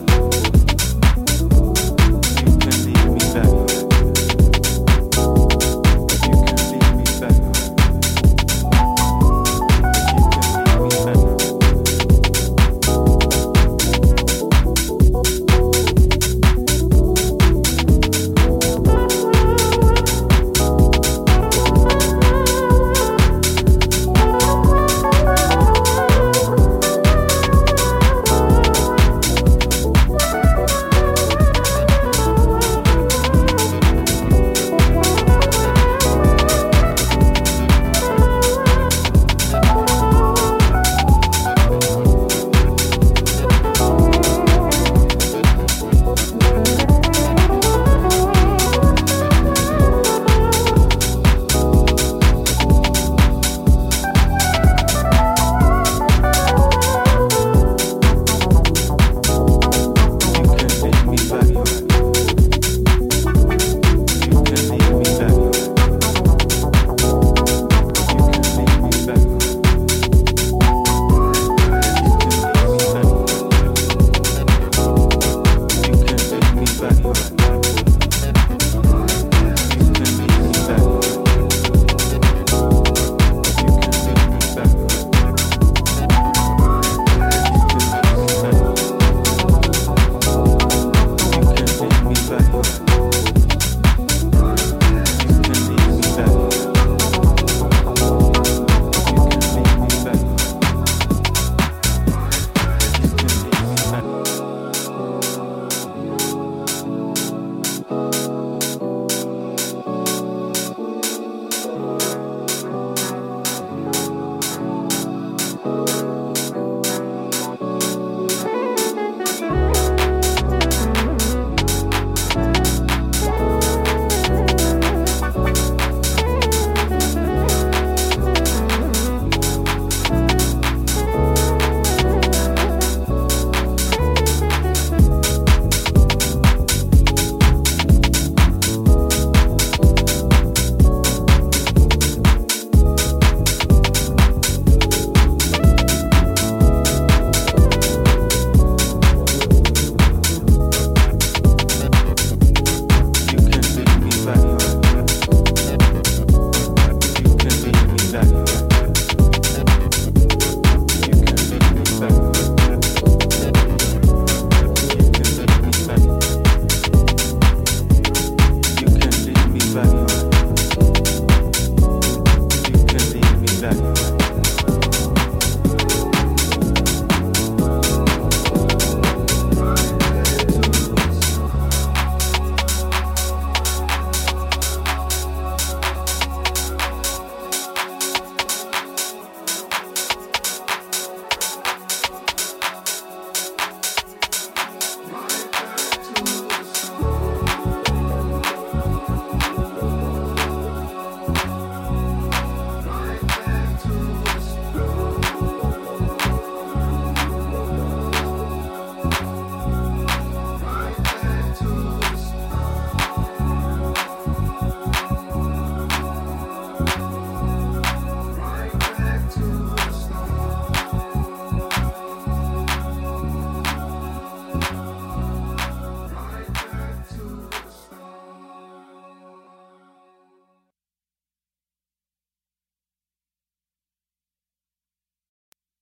Yeah.